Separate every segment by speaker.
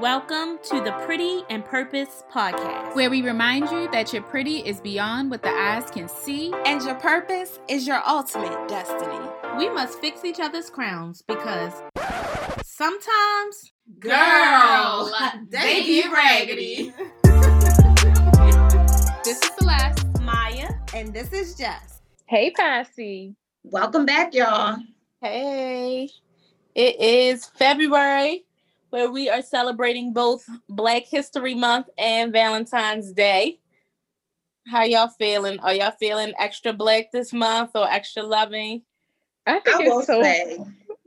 Speaker 1: Welcome to the Pretty and Purpose podcast,
Speaker 2: where we remind you that your pretty is beyond what the eyes can see,
Speaker 3: and your purpose is your ultimate destiny.
Speaker 1: We must fix each other's crowns because sometimes,
Speaker 3: girl, they get raggedy.
Speaker 2: this is Celeste,
Speaker 1: Maya,
Speaker 3: and this is Jess.
Speaker 4: Hey, Passy.
Speaker 5: Welcome back, y'all.
Speaker 1: Hey, it is February where we are celebrating both Black History Month and Valentine's Day. How y'all feeling? Are y'all feeling extra black this month or extra loving?
Speaker 4: I think I it's so say.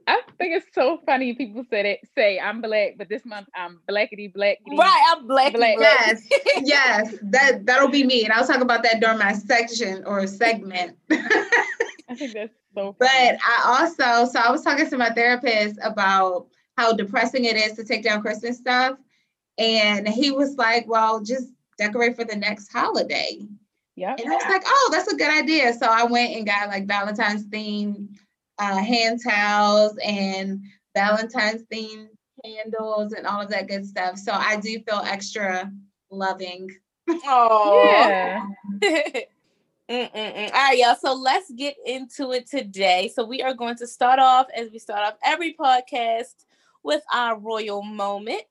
Speaker 4: I think it's so funny people said it say I'm black, but this month I'm blackity black.
Speaker 1: Right, I'm black. black.
Speaker 5: Yes, yes, that that'll be me. And I was talking about that during my section or segment.
Speaker 4: I think that's so funny.
Speaker 5: But I also so I was talking to my therapist about how depressing it is to take down Christmas stuff. And he was like, well, just decorate for the next holiday.
Speaker 4: Yeah.
Speaker 5: And I was like, oh, that's a good idea. So I went and got like Valentine's themed uh, hand towels and Valentine's themed candles and all of that good stuff. So I do feel extra loving.
Speaker 1: Oh, yeah. All right, y'all. So let's get into it today. So we are going to start off as we start off every podcast with our royal moment.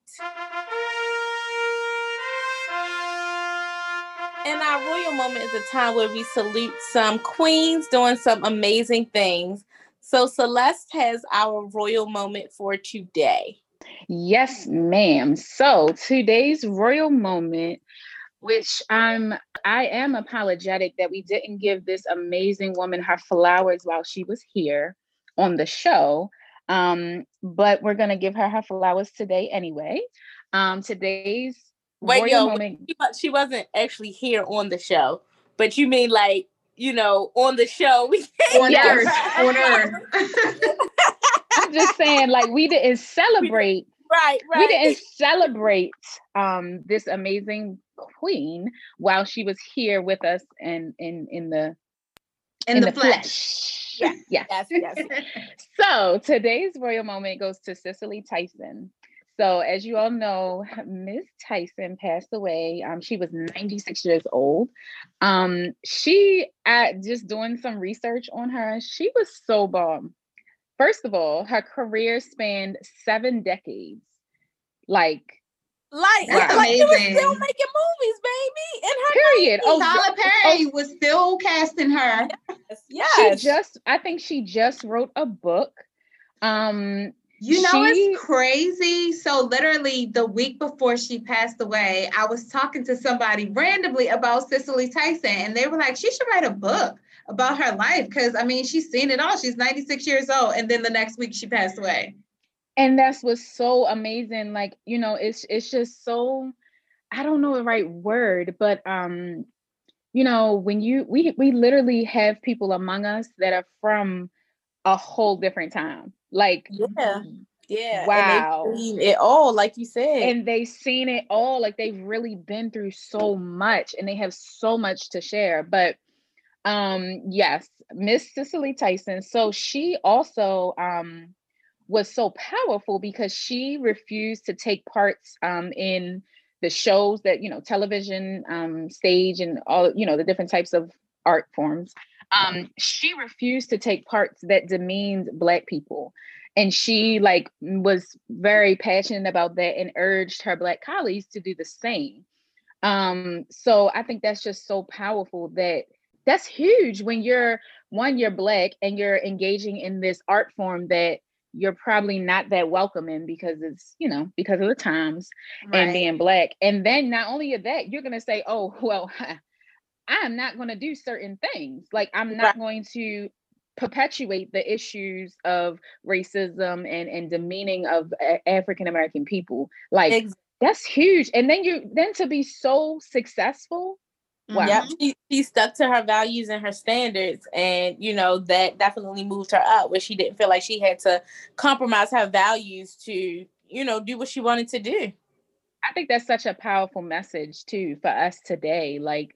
Speaker 1: And our royal moment is a time where we salute some queens doing some amazing things. So Celeste has our royal moment for today.
Speaker 4: Yes, ma'am. So today's royal moment, which I'm I am apologetic that we didn't give this amazing woman her flowers while she was here on the show. Um, but we're gonna give her her flowers today anyway. Um, today's
Speaker 1: wait, yo, moment- she wasn't actually here on the show, but you mean like you know on the show we
Speaker 5: on earth, on earth.
Speaker 4: I'm just saying, like we didn't celebrate.
Speaker 1: Right, right.
Speaker 4: We didn't celebrate um, this amazing queen while she was here with us and in in the
Speaker 5: in, in the, the, flesh. flesh
Speaker 4: yeah, yeah. yes, yes. so today's royal moment goes to Cicely Tyson. So, as you all know, Miss Tyson passed away. Um, she was 96 years old. Um, she, at just doing some research on her, she was so bomb. First of all, her career spanned seven decades. Like,
Speaker 1: like, wow. like she was still making movies, baby. In her
Speaker 4: period.
Speaker 5: Oh, Tyler Perry oh, was still casting her.
Speaker 1: Yes, yes.
Speaker 4: She just, I think she just wrote a book. Um,
Speaker 5: you know, she, it's crazy. So, literally, the week before she passed away, I was talking to somebody randomly about Cicely Tyson, and they were like, she should write a book about her life because I mean, she's seen it all. She's 96 years old, and then the next week she passed away
Speaker 4: and that's what's so amazing like you know it's it's just so i don't know the right word but um you know when you we we literally have people among us that are from a whole different time like
Speaker 1: yeah. Yeah
Speaker 4: wow.
Speaker 1: it all like you said.
Speaker 4: And they've seen it all like they've really been through so much and they have so much to share but um yes miss cicely tyson so she also um was so powerful because she refused to take parts um, in the shows that you know television um, stage and all you know the different types of art forms. Um, she refused to take parts that demeaned black people. And she like was very passionate about that and urged her black colleagues to do the same. Um, so i think that's just so powerful that that's huge when you're one you're black and you're engaging in this art form that you're probably not that welcoming because it's you know because of the times right. and being black and then not only of that you're going to say oh well i'm not going to do certain things like i'm not right. going to perpetuate the issues of racism and and demeaning of african american people like exactly. that's huge and then you then to be so successful
Speaker 1: Wow. Yep. She, she stuck to her values and her standards. And, you know, that definitely moved her up where she didn't feel like she had to compromise her values to, you know, do what she wanted to do.
Speaker 4: I think that's such a powerful message too for us today. Like,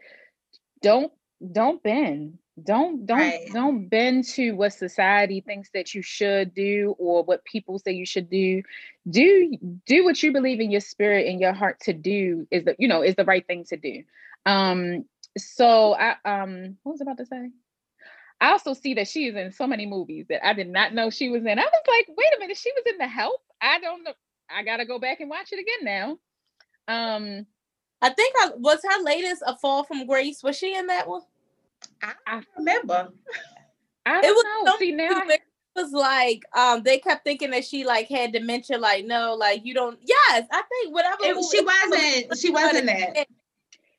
Speaker 4: don't don't bend. don't don't
Speaker 5: Right.
Speaker 4: don't bend to what society thinks that you should do or what people say you should do do do what you believe in your spirit and your heart to do is the you know is the right thing to do um so i um what was I about to say i also see that she is in so many movies that i did not know she was in i was like wait a minute she was in the help i don't know i gotta go back and watch it again now um
Speaker 1: I think I was her latest a fall from grace. Was she in that one?
Speaker 5: I don't remember.
Speaker 4: i
Speaker 1: It
Speaker 4: don't
Speaker 1: was
Speaker 4: know see now I-
Speaker 1: It was like um they kept thinking that she like had dementia. Like no, like you don't. Yes, I think whatever.
Speaker 5: It-
Speaker 1: movie-
Speaker 5: she wasn't. She wasn't that.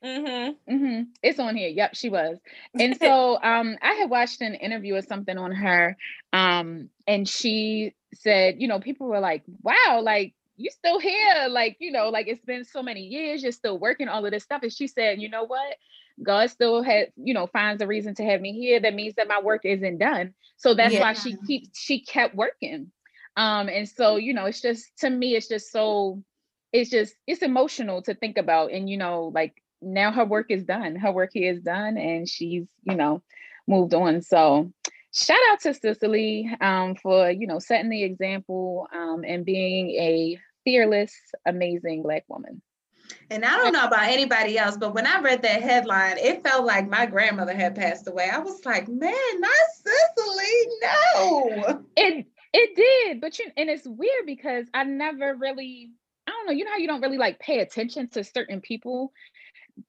Speaker 1: Mm-hmm.
Speaker 4: hmm It's on here. Yep, she was. And so um I had watched an interview or something on her. Um, and she said, you know, people were like, wow, like you still here, like, you know, like it's been so many years, you're still working all of this stuff. And she said, you know what? God still had, you know, finds a reason to have me here. That means that my work isn't done. So that's why she
Speaker 5: Yeah.
Speaker 4: keeps she kept working. Um, and so, you know, it's just to me, it's just so it's just it's emotional to think about. And you know, like now her work is done. Her work here is done and she's, you know, moved on. So shout out to Cicely um, for, you know, setting the example um, and being a fearless, amazing black woman.
Speaker 5: And I don't know about anybody else, but when I read that headline, it felt like my grandmother had passed away. I was like, man, not Cicely. No.
Speaker 4: It it did, but you and it's weird because I never really, I don't know, you know how you don't really like pay attention to certain people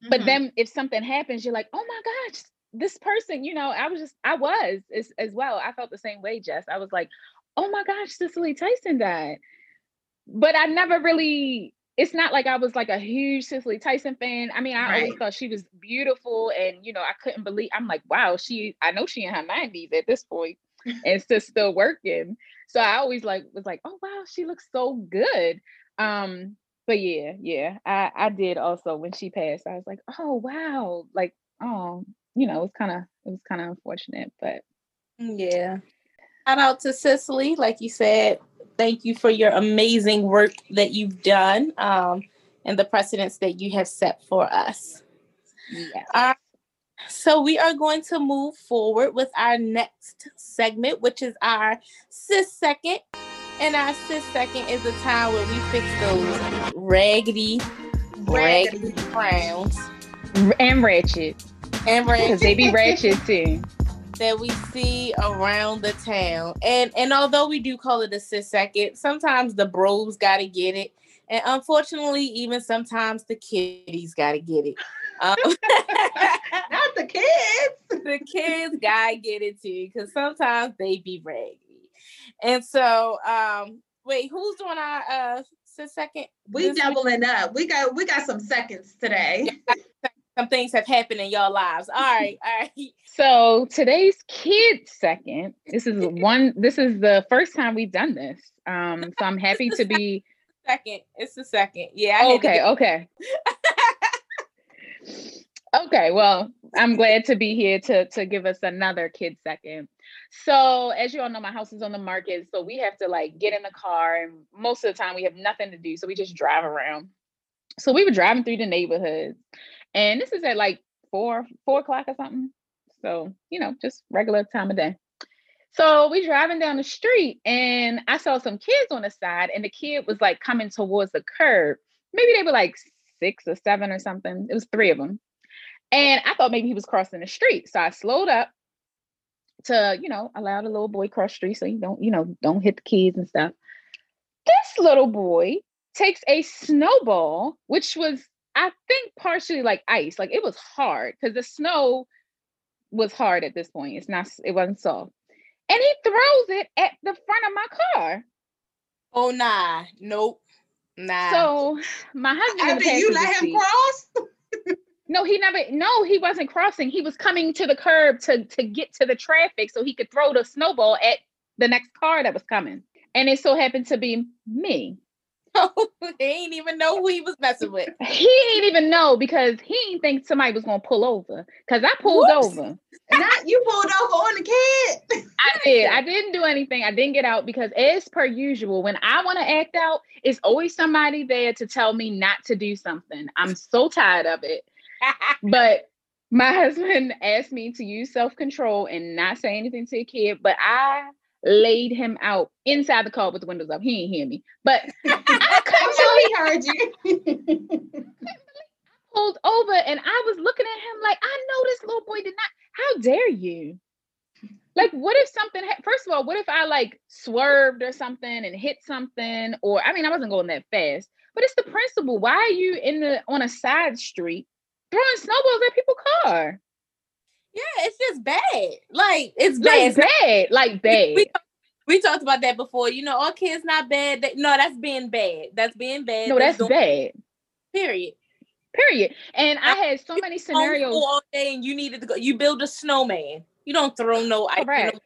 Speaker 4: but
Speaker 5: Mhm.
Speaker 4: then if something happens you're like oh my gosh this person you know i was just i was as, as well i felt the same way jess i was like oh my gosh cicely tyson died. But i never really it's not like i was like a huge cicely tyson fan i mean i always thought she was beautiful and you know i couldn't believe i'm like wow she i know she in her 90s at this point and still still working. So i always like was like oh wow she looks so good. Um but yeah, yeah, I I did also when she passed. I was like, oh wow, like oh, you know, it was kind of it was kind of unfortunate, but
Speaker 1: Yeah. Shout out to Cicely, like you said. Thank you for your amazing work that you've done um, and the precedents that you have set for us.
Speaker 4: yeah.
Speaker 1: So we are going to move forward with our next segment, which is our sis second. And our sis second is a time where we fix those raggedy, raggedy crowns
Speaker 4: and ratchet
Speaker 1: and
Speaker 4: ratchet.
Speaker 1: because
Speaker 4: they be ratchet too.
Speaker 1: that we see around the town. And and although we do call it a sis second, sometimes the bros gotta get it. And unfortunately, even sometimes the kiddies gotta get it. Um,
Speaker 5: Not the kids.
Speaker 1: the kids gotta get it too, because sometimes they be raggedy. And so, um, wait, who's doing our uh second?
Speaker 5: We
Speaker 1: This week?
Speaker 5: doubling up. We got we got some seconds today.
Speaker 1: Some things have happened in your lives. All right, all right.
Speaker 4: So today's kid second. This is one. This is the first time we've done this. Um, so I'm happy to be.
Speaker 1: Second, it's the second. Yeah. I
Speaker 4: Okay,
Speaker 1: get-
Speaker 4: okay. okay, well, I'm glad to be here to to give us another kid second. So, as you all know, my house is on the market, so we have to like get in the car, and most of the time we have nothing to do, so we just drive around. So we were driving through the neighborhoods, and this is at like four four o'clock or something. So you know, just regular time of day. So we driving down the street, and I saw some kids on the side, and the kid was like coming towards the curb. Maybe they were like six or seven or something. It was three of them. And I thought maybe he was crossing the street. So I slowed up to, you know, allow the little boy cross the street so you don't, you know, don't hit the kids and stuff. This little boy takes a snowball, which was, I think, partially like ice. Like it was hard because the snow was hard at this point. It's not, it wasn't soft. And he throws it at the front of my car.
Speaker 1: Oh nah, nope, nah.
Speaker 4: So my husband
Speaker 5: After you let him
Speaker 4: seat-
Speaker 5: cross.
Speaker 4: No, he never. No, he wasn't crossing. He was coming to the curb to to get to the traffic so he could throw the snowball at the next car that was coming. And it so happened to be me.
Speaker 1: Oh, he ain't even know who he was messing with.
Speaker 4: He didn't even know because he didn't think somebody was gonna pull over. Cause I pulled
Speaker 1: Whoops.
Speaker 4: over.
Speaker 5: Not you pulled over on the kid.
Speaker 4: I did. I didn't do anything. I didn't get out because, as per usual, when I want to act out, it's always somebody there to tell me not to do something. I'm so tired of it. But my husband asked me to use self control and not say anything to a kid, but I laid him out inside the car with the windows up. He didn't hear me, but I
Speaker 5: couldn't believe
Speaker 4: he heard you. pulled over and I was looking at him like, I know this little boy did not. How dare you? Like, what if something? Ha- First of all, what if I like swerved or something and hit something? Or I mean, I wasn't going that fast, but it's the principle. Why are you in the on a side street throwing snowballs at people's car?
Speaker 1: Yeah, it's just bad. Like it's
Speaker 4: bad. Like bad. Like bad.
Speaker 1: We, we, talked about that before. You know, all kids not bad. They, no, that's being bad. That's being bad.
Speaker 4: No, that's bad.
Speaker 1: Period.
Speaker 4: Period. And I, I had so many scenarios
Speaker 1: all day, and you needed to go. You build a snowman. You don't throw no ice.
Speaker 4: Right. No,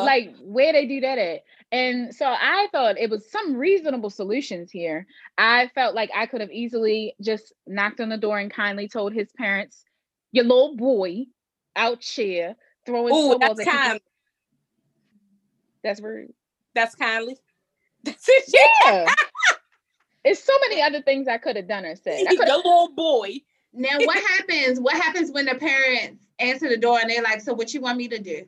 Speaker 4: uh, like where they do that at. And so I thought it was some reasonable solutions here. I felt like I could have easily just knocked on the door and kindly told his parents, your little boy out here throwing
Speaker 1: Ooh, that's kind.
Speaker 4: That's rude.
Speaker 1: That's kindly.
Speaker 4: That's it. Yeah. It's so many other things I could have done or said. I
Speaker 1: Your little boy.
Speaker 5: Now, what happens? What happens when the parents answer the door and they're like, "So, what you want me to do?"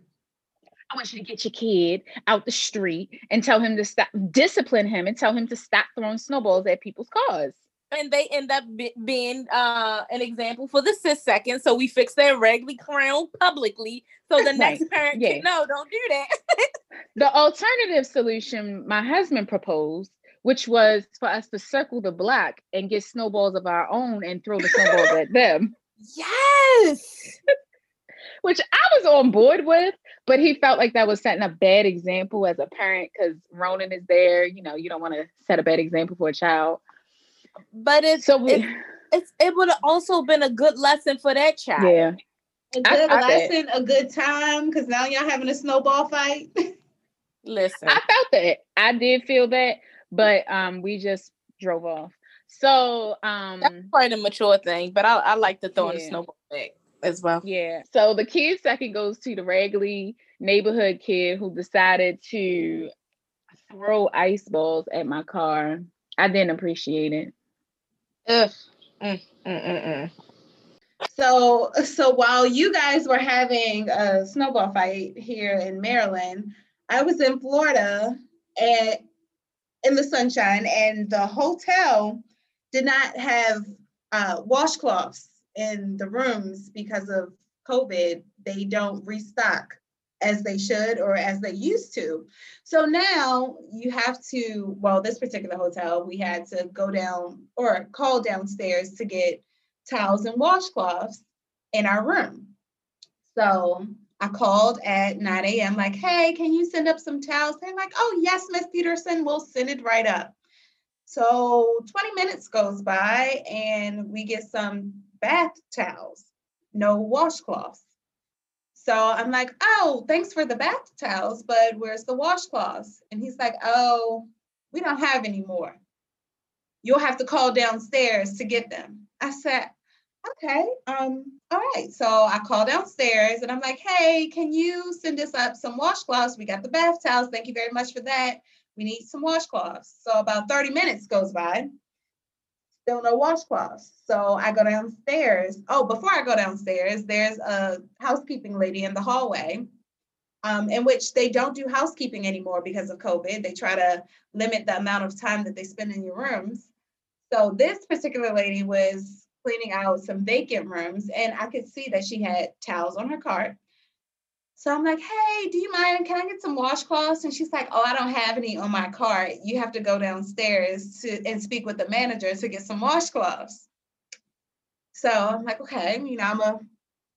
Speaker 4: I want you to get your kid out the street and tell him to stop, discipline him, and tell him to stop throwing snowballs at people's cars.
Speaker 1: And they end up be- being uh, an example for the sis second. So we fix their raggedy crown publicly. So the next parent yeah. can no, don't do that.
Speaker 4: the alternative solution my husband proposed, which was for us to circle the block and get snowballs of our own and throw the snowballs at them.
Speaker 1: Yes.
Speaker 4: which I was on board with, but he felt like that was setting a bad example as a parent because Ronan is there. You know, you don't want to set a bad example for a child.
Speaker 1: But it's so we, it's, it would have also been a good lesson for that child.
Speaker 4: Yeah.
Speaker 5: A good I, lesson, a good time, because now y'all having a snowball fight.
Speaker 1: Listen.
Speaker 4: I felt that. I did feel that, but um we just drove off. So um
Speaker 1: that's quite a mature thing, but I, I like to throw yeah. in a snowball back as well.
Speaker 4: Yeah. So the kid second goes to the Ragley neighborhood kid who decided to throw ice balls at my car. I didn't appreciate it.
Speaker 1: Ugh. Mm, mm, mm, mm.
Speaker 5: so, so while you guys were having a snowball fight here in Maryland, I was in Florida and in the sunshine, and the hotel did not have uh, washcloths in the rooms because of COVID, they don't restock as they should or as they used to. So now you have to, well, this particular hotel, we had to go down or call downstairs to get towels and washcloths in our room. So I called at 9 a.m., like, hey, can you send up some towels? They're like, oh, yes, Miss Peterson, we'll send it right up. So 20 minutes goes by and we get some bath towels, no washcloths. So I'm like, oh, thanks for the bath towels, but where's the washcloths? And he's like, oh, we don't have any more. You'll have to call downstairs to get them. I said, okay, um, all right. So I call downstairs and I'm like, hey, can you send us up some washcloths? We got the bath towels. Thank you very much for that. We need some washcloths. So about 30 minutes goes by still no washcloths. So I go downstairs. Oh, before I go downstairs, there's a housekeeping lady in the hallway, um, in which they don't do housekeeping anymore because of COVID. They try to limit the amount of time that they spend in your rooms. So this particular lady was cleaning out some vacant rooms, and I could see that she had towels on her cart. So I'm like, hey, do you mind? Can I get some washcloths? And she's like, oh, I don't have any on my cart. You have to go downstairs to and speak with the manager to get some washcloths. So I'm like, okay, you know, I'm a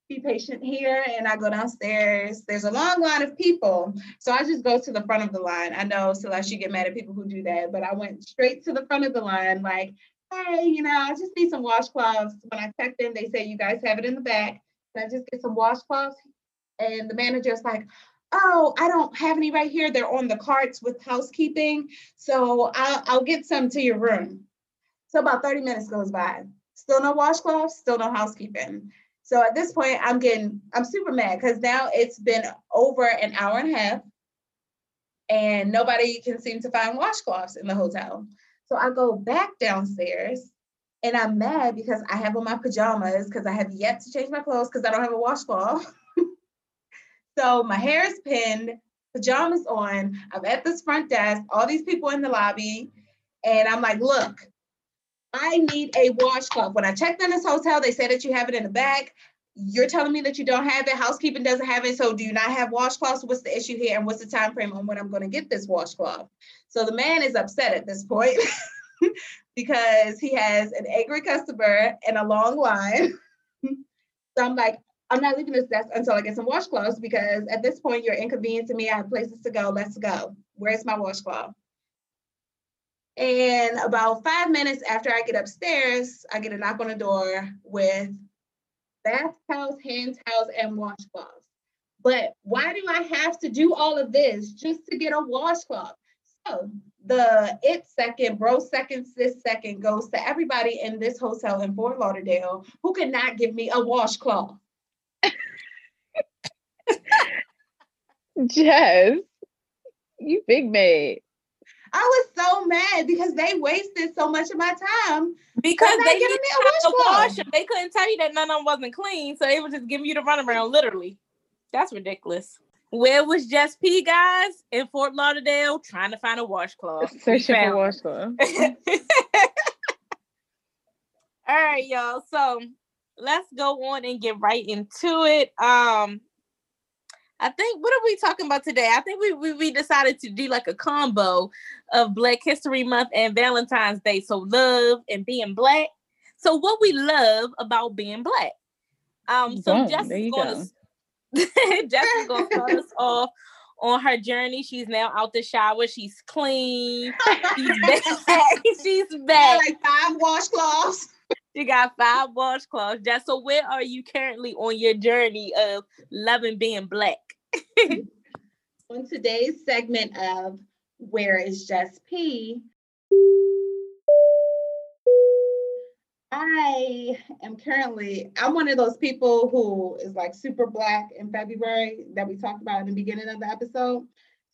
Speaker 5: be patient here and I go downstairs. There's a long line of people. So I just go to the front of the line. I know Celeste, you get mad at people who do that, but I went straight to the front of the line, like, hey, you know, I just need some washcloths. When I checked in, they say you guys have it in the back. Can I just get some washcloths? And the manager's like, oh, I don't have any right here. They're on the carts with housekeeping. So I'll, I'll get some to your room. So about 30 minutes goes by. Still no washcloths, still no housekeeping. So at this point, I'm getting, I'm super mad because now it's been over an hour and a half and nobody can seem to find washcloths in the hotel. So I go back downstairs And I'm mad because I have on my pajamas because I have yet to change my clothes because I don't have a washcloth. so my hair is pinned, pajamas on. I'm at this front desk, all these people in the lobby. And I'm like, look, I need a washcloth. When I checked in this hotel, they said that you have it in the back. You're telling me that you don't have it. Housekeeping doesn't have it. So do you not have washcloths? What's the issue here? And what's the time frame on when I'm going to get this washcloth? So the man is upset at this point because he has an angry customer and a long line. so I'm like, I'm not leaving this desk until I get some washcloths because at this point you're inconveniencing me. I have places to go. Let's go. Where's my washcloth? And about five minutes after I get upstairs, I get a knock on the door with bath towels, hand towels, and washcloths. But why do I have to do all of this just to get a washcloth? So the it second, bro second, this second goes to everybody in this hotel in Fort Lauderdale who could not give me a washcloth.
Speaker 4: Jess, you big mad.
Speaker 5: I was so mad because they wasted so much of my time.
Speaker 1: Because they
Speaker 5: give
Speaker 1: didn't
Speaker 5: me a
Speaker 1: have to
Speaker 5: washcloth?
Speaker 1: wash. They couldn't tell you that none of them wasn't clean, so they were just giving you the runaround, literally. That's ridiculous. Where was Jess P, guys? In Fort Lauderdale, trying to find a washcloth. We
Speaker 4: Searching for washcloth.
Speaker 1: All right, y'all. So let's go on and get right into it. Um, I think what are we talking about today? I think we, we we decided to do like a combo of Black History Month and Valentine's Day. So love and being black. So what we love about being black. Um, so
Speaker 4: Boom,
Speaker 1: Jess is gonna
Speaker 4: go.
Speaker 1: Jess is gonna start us off on her journey. She's now out the shower. She's clean. She's back. She's back.
Speaker 5: like five washcloths.
Speaker 1: She got five washcloths. Jess, so where are you currently on your journey of loving being black?
Speaker 5: On today's segment of Where is Jess P? I am currently, I'm one of those people who is like super black in February that we talked about in the beginning of the episode.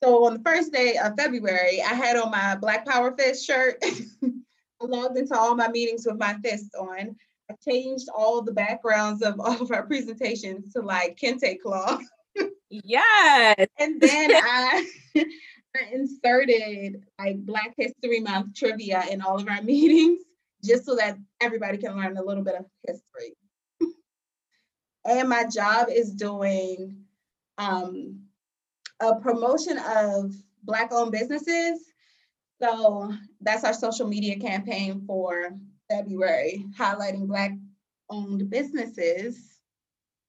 Speaker 5: So on the first day of February, I had on my Black Power Fist shirt. I logged into all my meetings with my fist on. I changed all the backgrounds of all of our presentations to like kente cloth.
Speaker 1: Yes.
Speaker 5: And then I, I inserted like Black History Month trivia in all of our meetings just so that everybody can learn a little bit of history. and my job is doing um, a promotion of Black owned businesses. So that's our social media campaign for February, highlighting Black owned businesses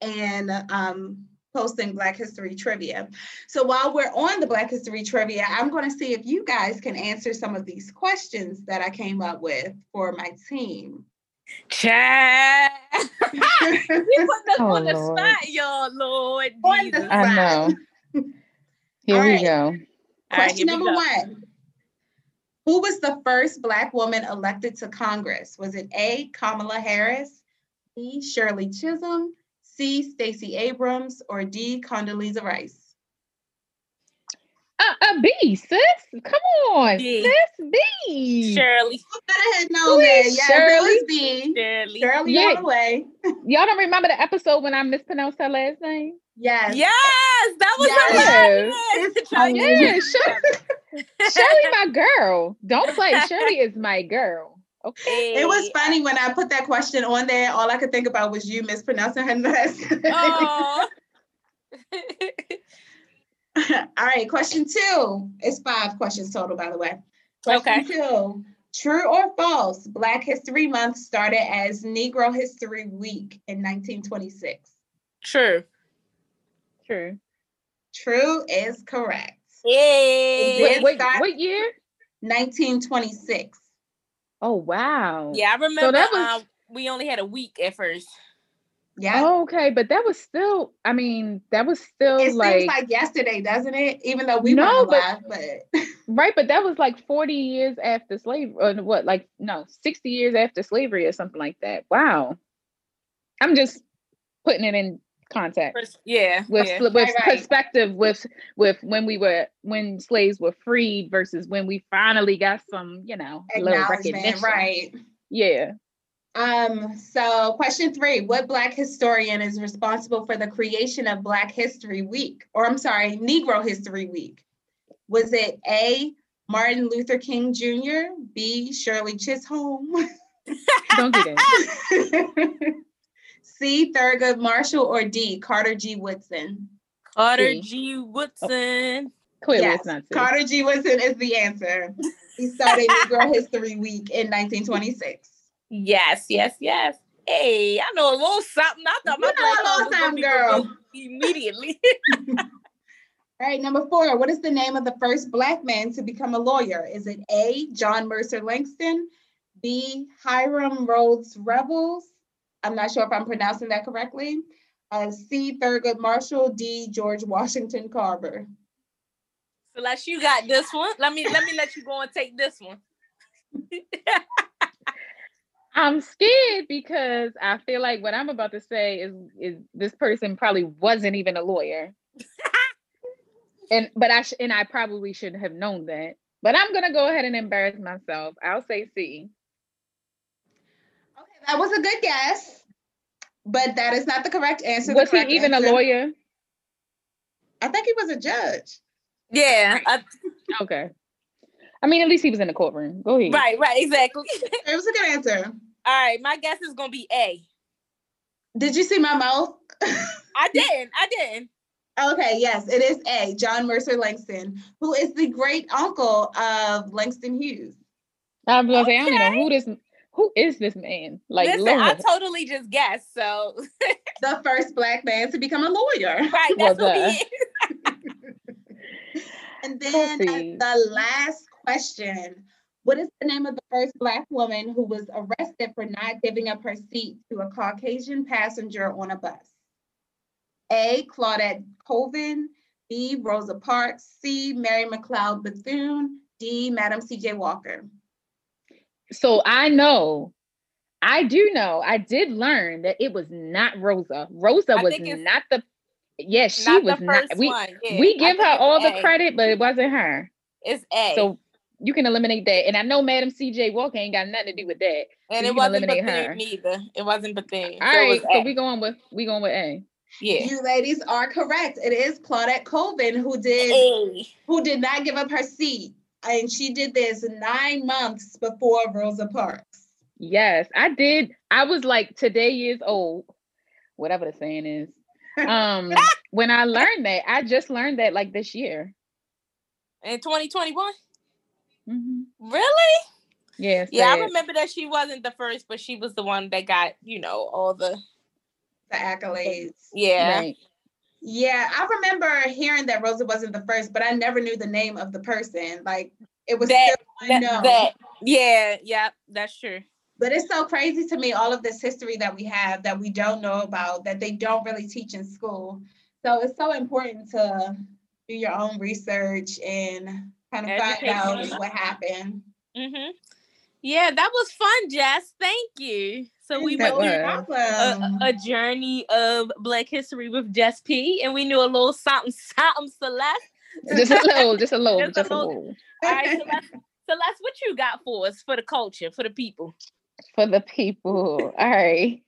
Speaker 5: and um, posting Black History trivia. So while we're on the Black History trivia, I'm going to see if you guys can answer some of these questions that I came up with for my team.
Speaker 1: Child. you put us
Speaker 4: Oh,
Speaker 1: on the oh,
Speaker 4: Lord.
Speaker 1: spot, y'all, Lord.
Speaker 5: On the spot.
Speaker 4: I know. Here
Speaker 5: All
Speaker 4: we
Speaker 5: right.
Speaker 4: go.
Speaker 5: Question
Speaker 1: here we
Speaker 5: number
Speaker 1: go.
Speaker 5: one. Who was the first Black woman elected to Congress? Was it A, Kamala Harris, B, Shirley Chisholm, C, Stacey Abrams, or D, Condoleezza Rice?
Speaker 4: Uh, uh, B, sis. Come on,
Speaker 1: B.
Speaker 4: sis. B.
Speaker 1: Shirley.
Speaker 5: I had known that. Yes,
Speaker 4: Shirley.
Speaker 5: it was B.
Speaker 1: Shirley.
Speaker 5: Shirley
Speaker 4: Yeah.
Speaker 5: all the way.
Speaker 4: Y'all don't remember the episode when I mispronounced her last name?
Speaker 5: Yes.
Speaker 1: Yes, that was
Speaker 5: Yes.
Speaker 1: hilarious. Trying to
Speaker 4: Yeah, Shirley, Shirley, my girl. Don't play. Shirley is my girl. Okay.
Speaker 5: It was funny when I put that question on there. All I could think about was you mispronouncing her last name.
Speaker 1: Aw.
Speaker 5: All right, question two. It's five questions total, by the way. Question
Speaker 1: Okay.
Speaker 5: two. True or false? Black History Month started as Negro History Week in 1926.
Speaker 1: True.
Speaker 4: True.
Speaker 5: True is correct.
Speaker 1: Yay!
Speaker 4: Wait, wait,
Speaker 5: start-
Speaker 4: what year?
Speaker 5: 1926.
Speaker 4: Oh wow.
Speaker 1: Yeah, I remember so
Speaker 4: that was-
Speaker 1: um, we only had a week at first.
Speaker 5: Yeah.
Speaker 4: Oh, okay, but that was still. I mean, that was still
Speaker 5: it
Speaker 4: like,
Speaker 5: seems like yesterday, doesn't it? Even though we
Speaker 4: No, but-
Speaker 5: alive, but
Speaker 4: right, but that was like forty years after slavery, or what? Like no, sixty years after slavery, or something like that. Wow. I'm just putting it in context.
Speaker 1: Yeah.
Speaker 4: with
Speaker 1: yeah.
Speaker 4: with
Speaker 5: Right, right.
Speaker 4: perspective with with when we were when slaves were freed versus when we finally got some you know little recognition
Speaker 5: right?
Speaker 4: yeah
Speaker 5: Um, so question three, what Black historian is responsible for the creation of Black History Week? Or I'm sorry, Negro History Week? Was it A, Martin Luther King Jr., B, Shirley Chisholm?
Speaker 4: Don't do that.
Speaker 5: C, Thurgood Marshall, or D, Carter G. Woodson?
Speaker 1: Carter
Speaker 4: C.
Speaker 1: G. Woodson.
Speaker 4: Clearly,
Speaker 5: Yes,
Speaker 4: it's not. C.
Speaker 5: Carter G. Woodson is the answer. He started Negro History Week in 1926.
Speaker 1: Yes, yes, yes. Hey, I know a little something. I thought my
Speaker 5: You know a
Speaker 1: black
Speaker 5: little
Speaker 1: card was gonna
Speaker 5: something, girl.
Speaker 1: Immediately.
Speaker 5: All right, number four. What is the name of the first Black man to become a lawyer? Is it A, John Mercer Langston, B, Hiram Rhodes Revels? I'm not sure if I'm pronouncing that correctly. Uh, C, Thurgood Marshall, D, George Washington Carver.
Speaker 1: Celeste, you got this one. Let me let me let you go and take this one.
Speaker 4: I'm scared because I feel like what I'm about to say is is this person probably wasn't even a lawyer. and but I sh- and I probably shouldn't have known that. But I'm gonna go ahead and embarrass myself. I'll say C.
Speaker 5: Okay, that was a good guess, but that is not the correct answer. The
Speaker 4: Was he
Speaker 5: correct
Speaker 4: even a lawyer?
Speaker 5: I think he was a judge.
Speaker 1: Yeah. I-
Speaker 4: Okay. I mean, at least he was in the courtroom. Go ahead.
Speaker 1: right, right, exactly.
Speaker 5: It was a good answer.
Speaker 1: All right, my guess is gonna be A.
Speaker 5: Did you see my mouth?
Speaker 1: I didn't. I didn't.
Speaker 5: Okay, yes, it is A, John Mercer Langston, who is the great uncle of Langston Hughes.
Speaker 4: I was gonna say, I don't
Speaker 1: Okay.
Speaker 4: know who this who is this man? Like
Speaker 1: Listen, I totally just guessed. So
Speaker 5: the first black man to become a lawyer.
Speaker 1: right,
Speaker 4: Well
Speaker 1: that's what he is.
Speaker 5: And then the last question. What is the name of the first black woman who was arrested for not giving up her seat to a Caucasian passenger on a bus? A. Claudette Colvin, B. Rosa Parks, C. Mary McLeod Bethune, D. Madam C.J. Walker.
Speaker 4: So I know, I do know, I did learn that it was not Rosa. Rosa was not the yes, she
Speaker 1: not
Speaker 4: was not
Speaker 1: first
Speaker 4: we.
Speaker 1: Yeah,
Speaker 4: we give her
Speaker 1: it's
Speaker 4: all the
Speaker 1: A.
Speaker 4: credit, but it wasn't her.
Speaker 1: It's A.
Speaker 4: So you can eliminate that. And I know Madam CJ Walker ain't got nothing to do with that.
Speaker 1: and
Speaker 4: you
Speaker 1: it wasn't
Speaker 4: eliminate
Speaker 1: Bethune
Speaker 4: her.
Speaker 1: neither. It wasn't Bethune.
Speaker 4: All
Speaker 1: so
Speaker 4: right, so
Speaker 1: A.
Speaker 4: we going with we going with A.
Speaker 1: yeah.
Speaker 5: You ladies are correct. It is Claudette Colvin who did
Speaker 1: A.
Speaker 5: who did not give up her seat. And she did this nine months before Rosa Parks.
Speaker 4: Yes, I did. I was like today years old, whatever the saying is. Um, when I learned that, I just learned that like this year.
Speaker 1: In 2021?
Speaker 4: Mhm.
Speaker 1: Really?
Speaker 4: Yeah,
Speaker 1: Yeah, I remember that she wasn't the first, but she was the one that got, you know, all the
Speaker 5: the accolades.
Speaker 1: yeah.
Speaker 4: Right.
Speaker 5: Yeah, I remember hearing that Rosa wasn't the first, but I never knew the name of the person. Like it was
Speaker 1: That-
Speaker 5: still unknown.
Speaker 1: that yeah, yeah, that's true.
Speaker 5: But it's so crazy to me, all of this history that we have that we don't know about, that they don't really teach in school. So it's so important to do your own research and kind of find out what happened.
Speaker 1: hmm Yeah, that was fun, Jess. Thank you. So we
Speaker 4: That
Speaker 1: went through a, a journey of Black history with Jess P, and we knew a little something, something, Celeste.
Speaker 4: Just a little, just a little,
Speaker 1: Just a
Speaker 4: just a
Speaker 1: little.
Speaker 4: little.
Speaker 1: All right, Celeste, Celeste, what you got for us for the culture, for the people?
Speaker 4: For the people. All right.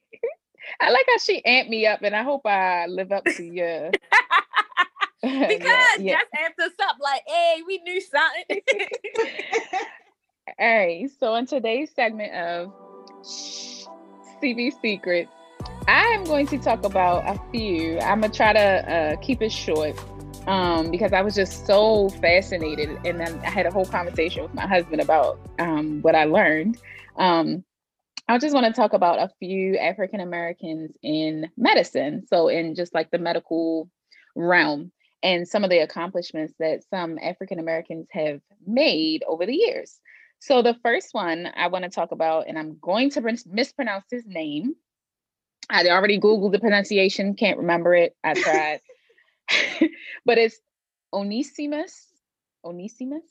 Speaker 4: I like how she amped me up, and I hope I live up to your.
Speaker 1: Because
Speaker 4: yeah, yeah.
Speaker 1: Jess amped us up like, hey, we knew something.
Speaker 4: All right. So in today's segment of CB Secrets, I am going to talk about a few. I'm gonna try to uh, keep it short um, because I was just so fascinated, and then I had a whole conversation with my husband about um, what I learned. Um, I just want to talk about a few African Americans in medicine, so in just like the medical realm, and some of the accomplishments that some African Americans have made over the years. So the first one I want to talk about, and I'm going to mispronounce his name. I already Googled the pronunciation, can't remember it. I tried. but it's Onesimus. Onesimus.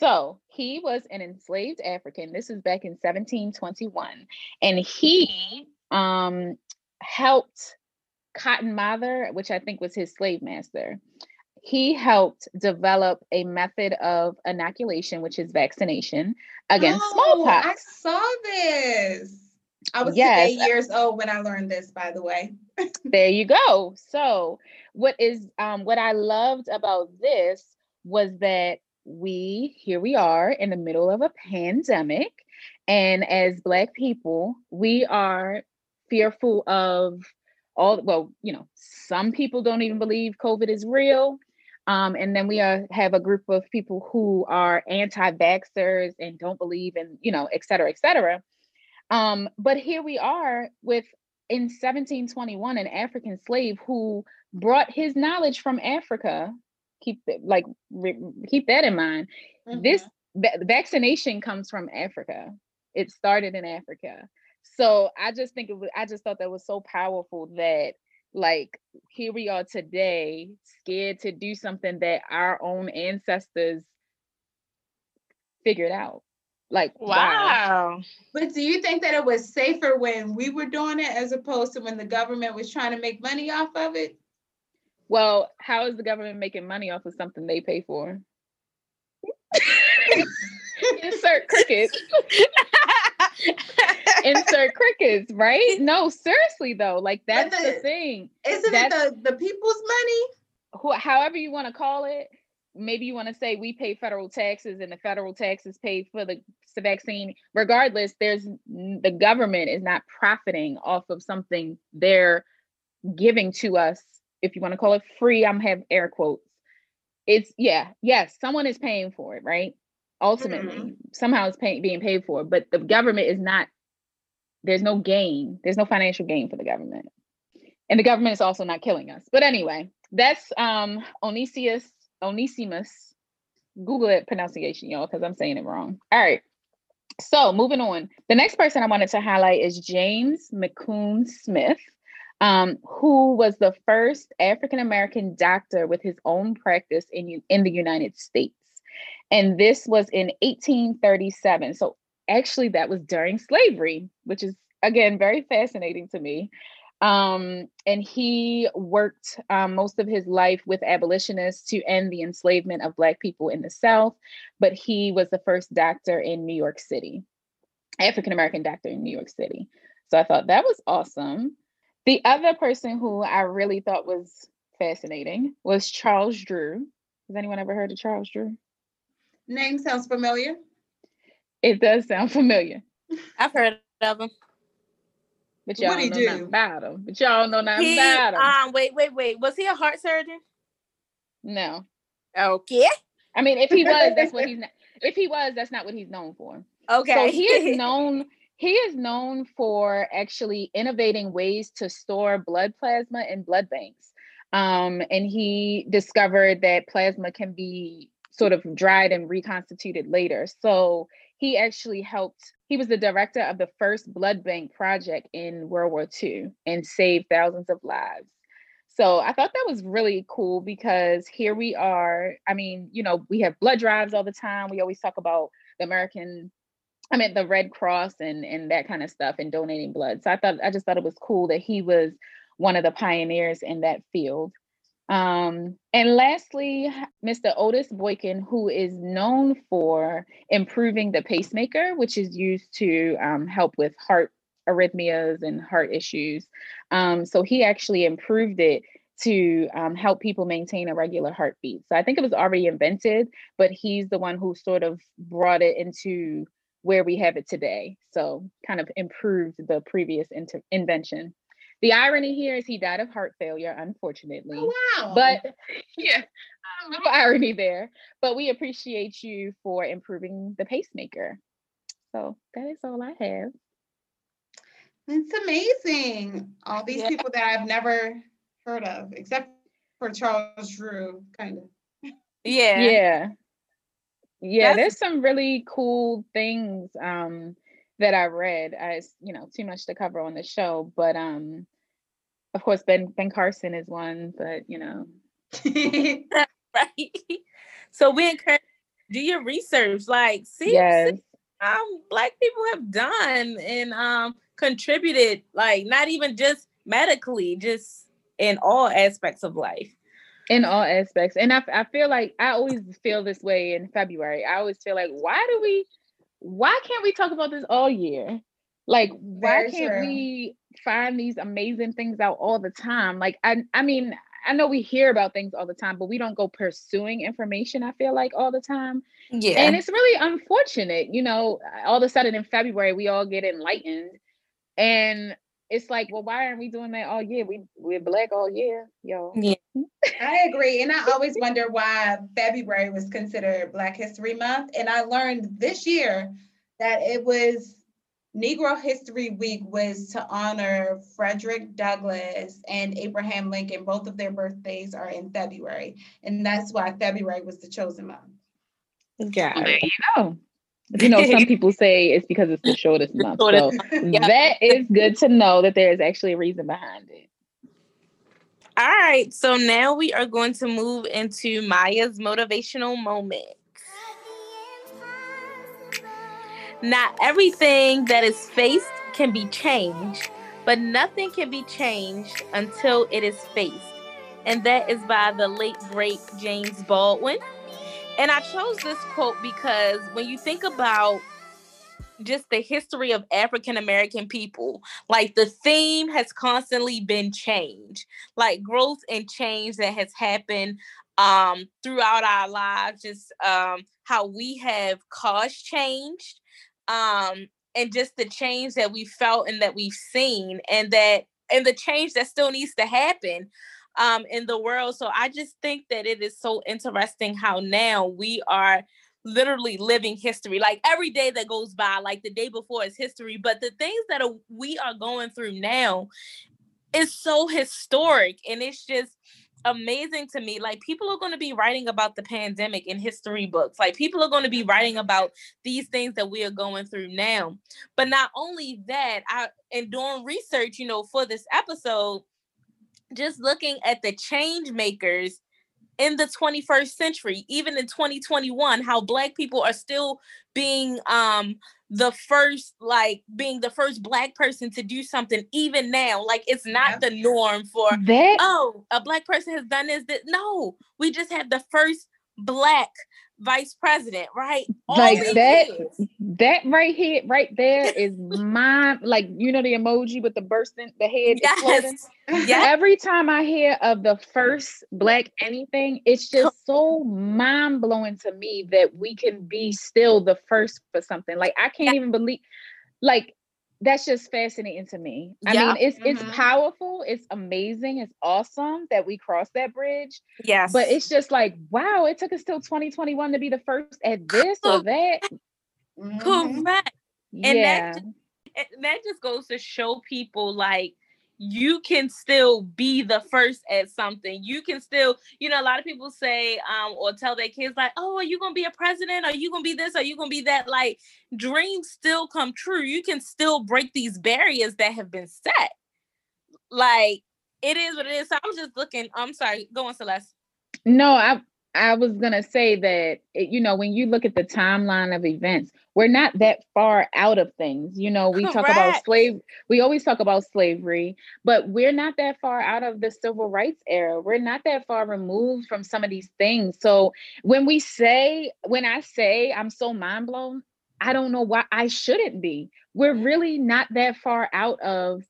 Speaker 4: So he was an enslaved African. This is back in 1721. And he um, helped Cotton Mather, which I think was his slave master. He helped develop a method of inoculation, which is vaccination against oh, smallpox.
Speaker 5: I saw this. I was yes. eight years old when I learned this, by the way.
Speaker 4: there you go. So, what is um, what I loved about this was that we here we are in the middle of a pandemic, and as Black people, we are fearful of all. Well, you know, some people don't even believe COVID is real. Um, and then we are, have a group of people who are anti-vaxxers and don't believe in, you know, et cetera, et cetera. Um, but here we are with in 1721 an African slave who brought his knowledge from Africa. Keep like re, keep that in mind. Mm-hmm. This va- vaccination comes from Africa. It started in Africa. So I just think it was, I just thought that was so powerful that like here we are today scared to do something that our own ancestors figured out like wow. wow.
Speaker 5: But do you think that it was safer when we were doing it as opposed to when the government was trying to make money off of it?
Speaker 4: Well, how is the government making money off of something they pay for? Insert crickets. Insert crickets, right? No, seriously though, like that's the, the, thing.
Speaker 5: Isn't that's, it the, the people's money?
Speaker 4: Who, however you want to call it, maybe you want to say we pay federal taxes and the federal taxes pay for the vaccine regardless there's the government is not profiting off of something they're giving to us if you want to call it free i'm have air quotes it's yeah yes someone is paying for it right ultimately mm-hmm. somehow it's pay, being paid for but the government is not there's no gain there's no financial gain for the government and the government is also not killing us but anyway that's um onesius Onesimus. Google it pronunciation, y'all, because I'm saying it wrong. All right. So moving on. The next person I wanted to highlight is James McCune Smith, um, who was the first African American doctor with his own practice in, in the United States. And this was in 1837. So actually, that was during slavery, which is again very fascinating to me. Um, and he worked um, most of his life with abolitionists to end the enslavement of Black people in the South. But he was the first doctor in New York City, African American doctor in New York City. So I thought that was awesome. The other person who I really thought was fascinating was Charles Drew. Has anyone ever heard of Charles Drew?
Speaker 5: Name sounds familiar.
Speaker 4: It does sound familiar.
Speaker 1: I've heard of him.
Speaker 4: But y'all don't know do? nothing about him. But y'all know nothing he, about him.
Speaker 1: Um, wait, wait, wait. Was he a heart surgeon?
Speaker 4: No.
Speaker 1: Okay.
Speaker 4: I mean, if he was, that's what he's not. If he was, that's not what he's known for.
Speaker 1: Okay.
Speaker 4: So he is known. He is known for actually innovating ways to store blood plasma in blood banks. Um, and he discovered that plasma can be sort of dried and reconstituted later. So he actually helped he was the director of the first blood bank project in world war ii and saved thousands of lives. So i thought that was really cool because here we are i mean you know we have blood drives all the time. We always talk about the american i mean the red cross and and that kind of stuff and donating blood. So i thought i just thought it was cool that he was one of the pioneers in that field um, and lastly, Mr. Otis Boykin, who is known for improving the pacemaker, which is used to um, help with heart arrhythmias and heart issues. Um, so he actually improved it to um, help people maintain a regular heartbeat. So I think it was already invented, but he's the one who sort of brought it into where we have it today. So kind of improved the previous inter- invention. The irony here is he died of heart failure, unfortunately.
Speaker 5: Oh, wow.
Speaker 4: But yeah, a little irony there. But we appreciate you for improving the pacemaker. So that is all I have.
Speaker 5: It's amazing. All these yeah. people that I've never heard of, except for Charles Drew, kind of.
Speaker 4: Yeah. Yeah. Yeah, That's- there's some really cool things. Um, that I read. as you know, too much to cover on the show, but um, of course, Ben Ben Carson is one, but you know,
Speaker 1: right. So we encourage do your research, like see,
Speaker 4: yes.
Speaker 1: see um black people have done and um contributed, like not even just medically, just in all aspects of life.
Speaker 4: in all aspects. And I, I feel like I always feel this way in February. I always feel like, why do we, why can't we talk about this all year? Like, why
Speaker 5: Very
Speaker 4: can't
Speaker 5: true.
Speaker 4: we find these amazing things out all the time? Like, I, I mean, I know we hear about things all the time, but we don't go pursuing information. I feel like all the time,
Speaker 1: Yeah.
Speaker 4: and it's really unfortunate. You know, all of a sudden in February we all get enlightened, and it's like, well, why aren't we doing that all year? We we're black all year, yo.
Speaker 1: Yeah.
Speaker 5: I agree. And I always wonder why February was considered Black History Month. And I learned this year that it was Negro History Week was to honor Frederick Douglass and Abraham Lincoln. Both of their birthdays are in February. And that's why February was the chosen month.
Speaker 1: Yeah.
Speaker 4: Well, there you go. You know, some people say it's because it's the shortest month. So
Speaker 1: shortest Yeah.
Speaker 4: that is good to know that there is actually a reason behind it.
Speaker 1: All right. So now we are going to move into Maya's motivational moment. Not everything that is faced can be changed, but nothing can be changed until it is faced. And that is by the late, great James Baldwin. And I chose this quote because when you think about just the history of African American people, like the theme has constantly been change, like growth and change that has happened um, throughout our lives, just um, how we have caused change um, and just the change that we felt and that we've seen, and that and the change that still needs to happen um, in the world. So I just think that it is so interesting how now we are literally living history. Like every day that goes by, like the day before is history, but the things that are, we are going through now is so historic, and it's just amazing to me like people are going to be writing about the pandemic in history books like people are going to be writing about these things that we are going through now but not only that i and doing research you know for this episode just looking at the change makers in the 21st century even in 2021 how black people are still being um the first like being the first black person to do something even now like it's not
Speaker 5: Yep.
Speaker 1: the norm for
Speaker 4: That
Speaker 1: oh, a black person has done this. That no, we just had the first black vice president, right? All
Speaker 4: Like
Speaker 1: these
Speaker 4: that-
Speaker 1: years.
Speaker 4: that right here, right there is my like you know the emoji with the bursting the head exploding.
Speaker 1: Yes.
Speaker 4: Every time I hear of the first black anything, it's just so mind blowing to me that we can be still the first for something. Like I can't
Speaker 1: Yeah.
Speaker 4: even believe, like that's just fascinating to me. I
Speaker 1: Yeah.
Speaker 4: mean, it's it's
Speaker 5: Mhm.
Speaker 4: powerful, it's amazing, it's awesome that we crossed that bridge.
Speaker 1: Yes.
Speaker 4: But it's just like, wow, it took us till 2021 to be the first at this or that.
Speaker 1: Correct. And
Speaker 4: yeah.
Speaker 1: that and that just goes to show people like you can still be the first at something. You can still, you know, a lot of people say um or tell their kids like, "Oh, are you going to be a president? Are you going to be this? Are you going to be that?" Like dreams still come true. You can still break these barriers that have been set. Like it is what it is. So I'm just looking. I'm sorry. Go on, Celeste.
Speaker 4: No, I I was gonna say that it, you know when you look at the timeline of events, we're not that far out of things. You know, we talk about slave. We always talk about slavery, but we're not that far out of the civil rights era. We're not that far removed from some of these things. So when we say, when I say I'm so mind blown, I don't know why I shouldn't be. We're really not that far out of,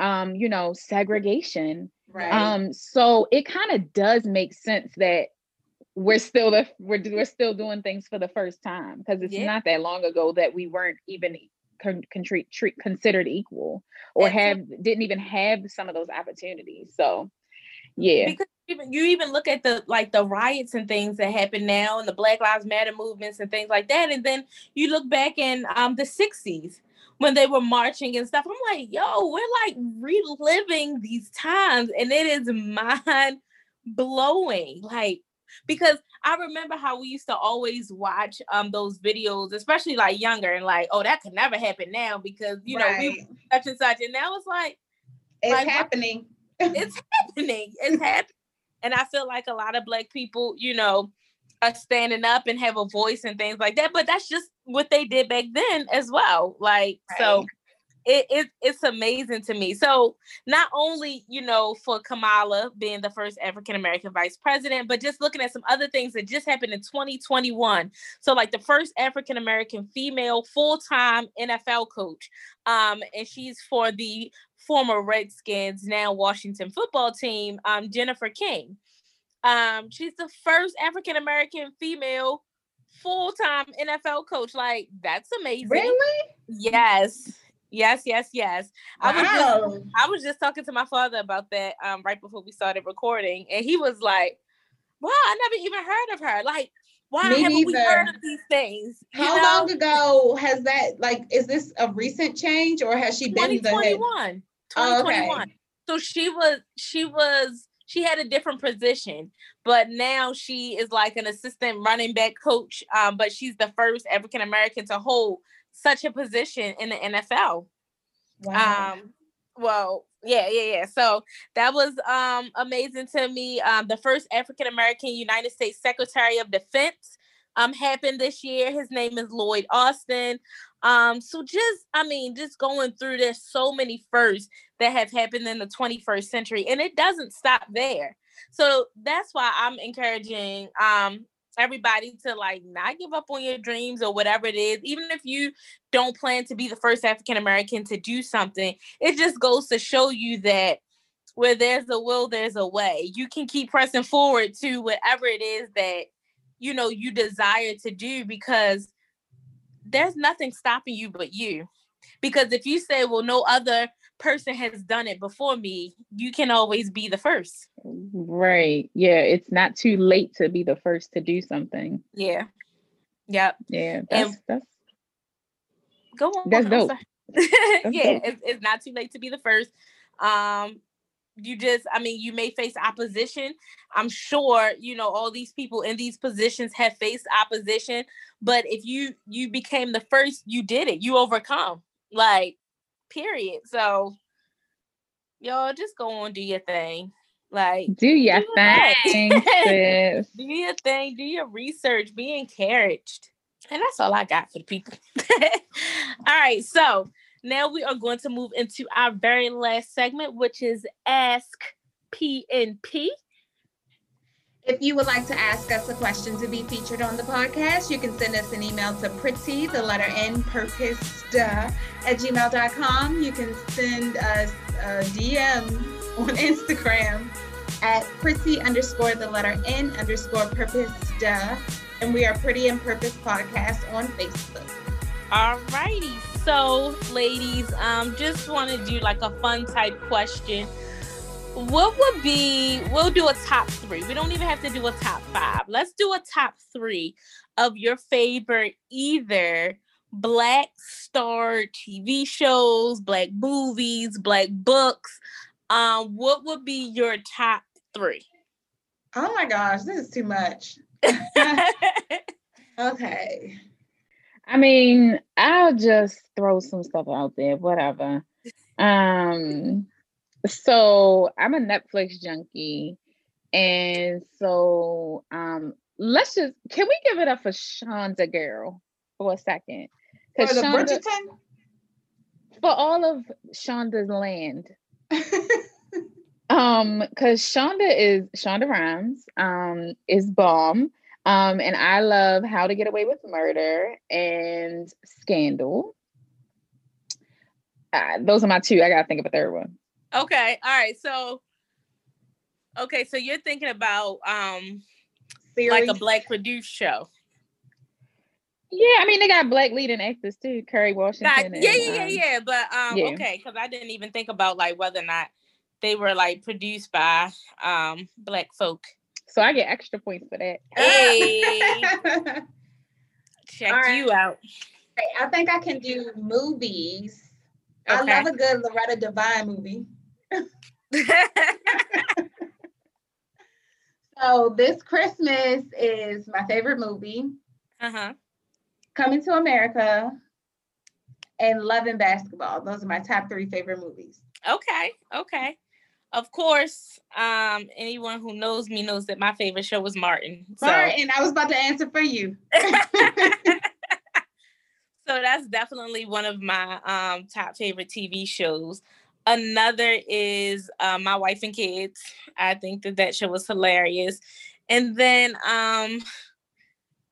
Speaker 4: um, you know, segregation.
Speaker 5: Right.
Speaker 4: Um, so it kind of does make sense that we're still the we're we're still doing things for the first time because it's
Speaker 1: Yeah.
Speaker 4: not that long ago that we weren't even con- con- treat, treat, considered equal or have didn't even have some of those opportunities. So yeah,
Speaker 1: because even you even look at the like the riots and things that happen now and the black lives matter movements and things like that and then you look back in um the 60s when they were marching and stuff i'm like yo we're like reliving these times and it is mind blowing like because I remember how we used to always watch um those videos, especially like younger, and like, oh, that could never happen now because you know we such and such, and now it's like
Speaker 5: it's
Speaker 1: like,
Speaker 5: happening.
Speaker 1: it's happening. It's happening. And I feel like a lot of black people, you know, are standing up and have a voice and things like that. But that's just what they did back then as well. Like, so
Speaker 5: Right.
Speaker 1: It, it it's amazing to me. So not only you know for Kamala being the first African American vice president, but just looking at some other things that just happened in 2021. So like the first African American female full time NFL coach, um, and she's for the former Redskins now Washington football team, um, Jennifer King. Um, she's the first African American female full time NFL coach. Like that's amazing.
Speaker 5: Really?
Speaker 1: Yes. Yes, yes, yes. Wow. I was just I was just talking to my father about that um right before we started recording, and he was like, "Wow, I never even heard of her. Like, why Me haven't we heard of these things?"
Speaker 5: You How know? long ago has that? Like, is this a recent change, or has she been 2021?
Speaker 1: 2021. Oh, okay. So she was she was she had a different position, but now she is like an assistant running back coach. Um, but she's the first African American to hold such a position in the NFL. Wow. Um, well, yeah, yeah, yeah. So that was um amazing to me. Um, the first African American United States Secretary of Defense um happened this year. His name is Lloyd Austin. Um, so just I mean, just going through there's so many firsts that have happened in the 21st century, and it doesn't stop there. So that's why I'm encouraging um everybody to like not give up on your dreams or whatever it is even if you don't plan to be the first african american to do something it just goes to show you that where there's a will there's a way. You can keep pressing forward to whatever it is that you know you desire to do because there's nothing stopping you but you. Because if you say well no other person has done it before me, you can always be the first.
Speaker 4: Right. Yeah. It's not too late to be the first to do something.
Speaker 1: Yeah. Yep.
Speaker 4: Yeah. That's, and that's
Speaker 1: go on.
Speaker 4: That's dope.
Speaker 1: that's yeah, dope. It's, it's not too late to be the first. Um, you just i mean you may face opposition i'm sure you know all these people in these positions have faced opposition but if you you became the first you did it you overcome like period. So y'all just go on, do your thing. Like
Speaker 4: do your do thing.
Speaker 1: do your thing, do your research, be encouraged. And that's all I got for the people. all right, so now we are going to move into our very last segment, which is Ask PNP.
Speaker 5: If you would like to ask us a question to be featured on the podcast, you can send us an email to pretty, the letter N, purpose, duh, at gmail.com. You can send us a DM on Instagram at pretty underscore the letter N underscore purpose, duh. And we are Pretty and Purpose Podcast on Facebook.
Speaker 1: All righty. So, ladies, um, just want to do like a fun type question what would be we'll do a top three. We don't even have to do a top five. Let's do a top three of your favorite either black star tv shows black movies black books. Um what would be your top three?
Speaker 5: Oh my gosh this is too much. Okay.
Speaker 4: I mean i'll just throw some stuff out there whatever. Um so I'm a Netflix junkie. And so um let's just can we give it up for Shonda girl for a second?
Speaker 5: For the Shonda, Bridgerton?
Speaker 4: For all of Shonda's land. um, because Shonda is Shonda Rhimes um is bomb. Um, and I love How to Get Away with Murder and Scandal. Uh, those are my two. I gotta think of a third one.
Speaker 1: Okay. All right. So okay, so you're thinking about um Series. like a black produced show.
Speaker 4: Yeah, I mean they got black leading actors too, Kerry Washington.
Speaker 1: and, yeah, yeah, yeah, um, yeah. But um yeah. okay, because I didn't even think about like whether or not they were like produced by um black folk.
Speaker 4: So I get extra points for that.
Speaker 1: Hey. Check right. you out.
Speaker 5: I think I can do movies. Okay. I love a good Loretta Devine movie. so this Christmas is my favorite movie.
Speaker 1: Uh-huh.
Speaker 5: Coming to America and Love and Basketball. Those are my top three favorite movies.
Speaker 1: Okay. Okay. Of course, um, anyone who knows me knows that my favorite show was Martin.
Speaker 5: So. Martin, I was about to answer for you.
Speaker 1: So that's definitely one of my um, top favorite TV shows. Another is uh, My Wife and Kids. I think that that show was hilarious. And then um,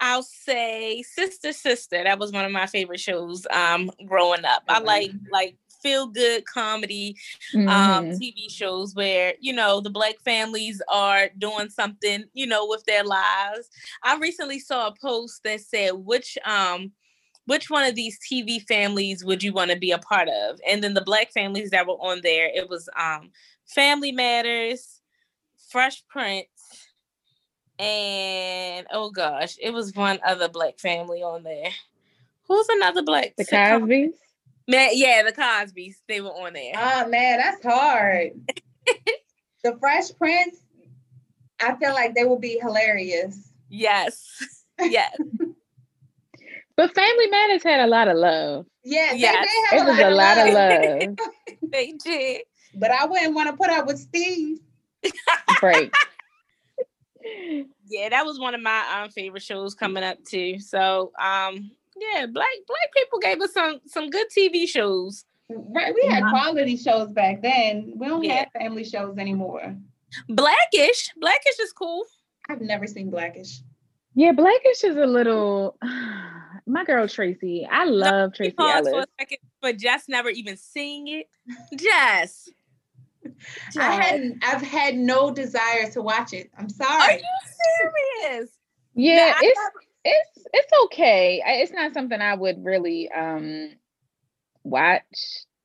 Speaker 1: I'll say Sister Sister. That was one of my favorite shows um, growing up. I like like feel good comedy um, mm-hmm. TV shows where you know the black families are doing something you know with their lives. I recently saw a post that said which um which one of these TV families would you want to be a part of? And then the black families that were on there, it was um Family Matters, Fresh Prince, and oh gosh, it was one other black family on there. Who's another black?
Speaker 4: The Cosbys.
Speaker 1: Man, yeah, the Cosbys. They were on there.
Speaker 5: Oh man, that's hard. the Fresh Prince. I feel like they will be hilarious.
Speaker 1: Yes. Yes.
Speaker 4: but Family Matters had a lot of love.
Speaker 5: Yeah, yes.
Speaker 4: They, they it was a lot of love.
Speaker 1: love. they did.
Speaker 5: But I wouldn't want to put up with Steve.
Speaker 4: Right.
Speaker 1: yeah, that was one of my um, favorite shows coming up too. So um yeah, black black people gave us some some good TV shows.
Speaker 5: Right, we had quality shows back then. We don't yeah. have family shows anymore.
Speaker 1: Blackish, Blackish is cool.
Speaker 5: I've never seen Blackish.
Speaker 4: Yeah, Blackish is a little. My girl Tracee. I love Tracee. Ellis. For a second,
Speaker 1: but Jess never even seen it. Jess.
Speaker 5: I hadn't. I've had no desire to watch it. I'm sorry.
Speaker 1: Are you serious?
Speaker 4: Yeah, it's it's it's okay. It's not something I would really um watch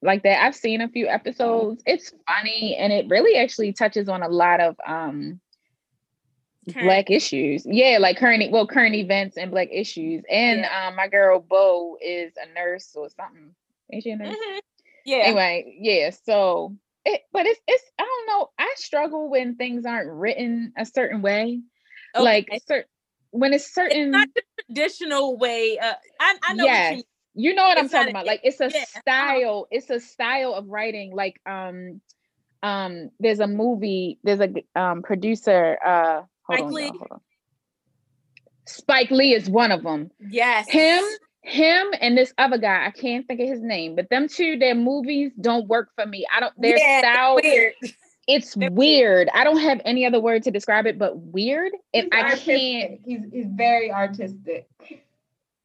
Speaker 4: like that. I've seen a few episodes. It's funny and it really actually touches on a lot of um current. black issues. Yeah, like current well current events and black issues. And yeah. um my girl Bow is a nurse or something. Ain't she a nurse? Mm-hmm.
Speaker 1: Yeah.
Speaker 4: Anyway, yeah. So it, but it's it's I don't know. I struggle when things aren't written a certain way. Okay. Like certain when it's certain it's
Speaker 1: not the traditional way. Uh, I, I know.
Speaker 4: Yes. You, you, know what it's I'm talking about. Like it's a yeah. style. It's a style of writing. Like um, um, there's a movie. There's a um producer. Uh, hold Spike on, Lee. Spike Lee is one of them.
Speaker 1: Yes.
Speaker 4: Him, him, and this other guy. I can't think of his name, but them two, their movies don't work for me. I don't. Their yeah, style. Weird it's weird. I don't have any other word to describe it but weird. And I can't
Speaker 5: he's he's very artistic.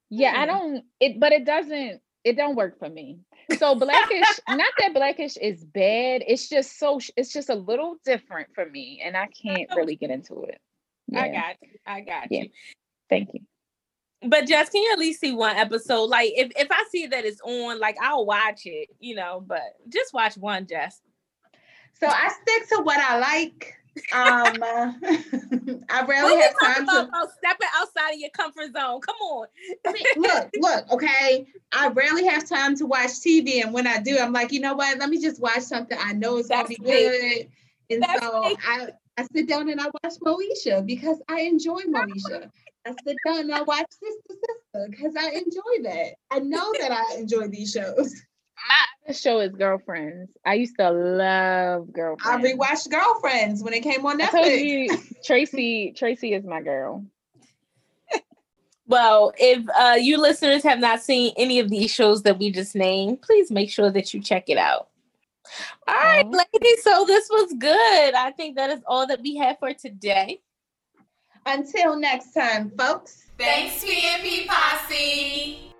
Speaker 4: Yeah, I don't it but it doesn't it don't work for me. So blackish, not that blackish is bad. It's just so it's just a little different for me and I can't really get into it.
Speaker 1: Yeah. I got you. I got yeah. you.
Speaker 4: Thank you.
Speaker 1: But Jess, can you at least see one episode? Like if, if I see that it's on, like I'll watch it, you know, but just watch one, Jess.
Speaker 5: So I stick to what I like. Um, I rarely have time
Speaker 1: about, to about stepping outside of your comfort zone. Come on.
Speaker 5: Look, look, okay. I rarely have time to watch TV, and when I do, I'm like, you know what? Let me just watch something I know is gonna be good. And That's so I I sit down and I watch Moesha because I enjoy Moesha. I sit down and I watch Sister Sister because I enjoy that. I know that I enjoy these shows
Speaker 4: my other show is Girlfriends. I used to love Girlfriends.
Speaker 5: I rewatched Girlfriends when it came on Netflix. I told you,
Speaker 4: Tracee. Tracee is my girl.
Speaker 1: Well, if uh, you listeners have not seen any of these shows that we just named, please make sure that you check it out. All right, ladies. So this was good. I think that is all that we have for today.
Speaker 5: Until next time, folks.
Speaker 3: Thanks, PNP Posse.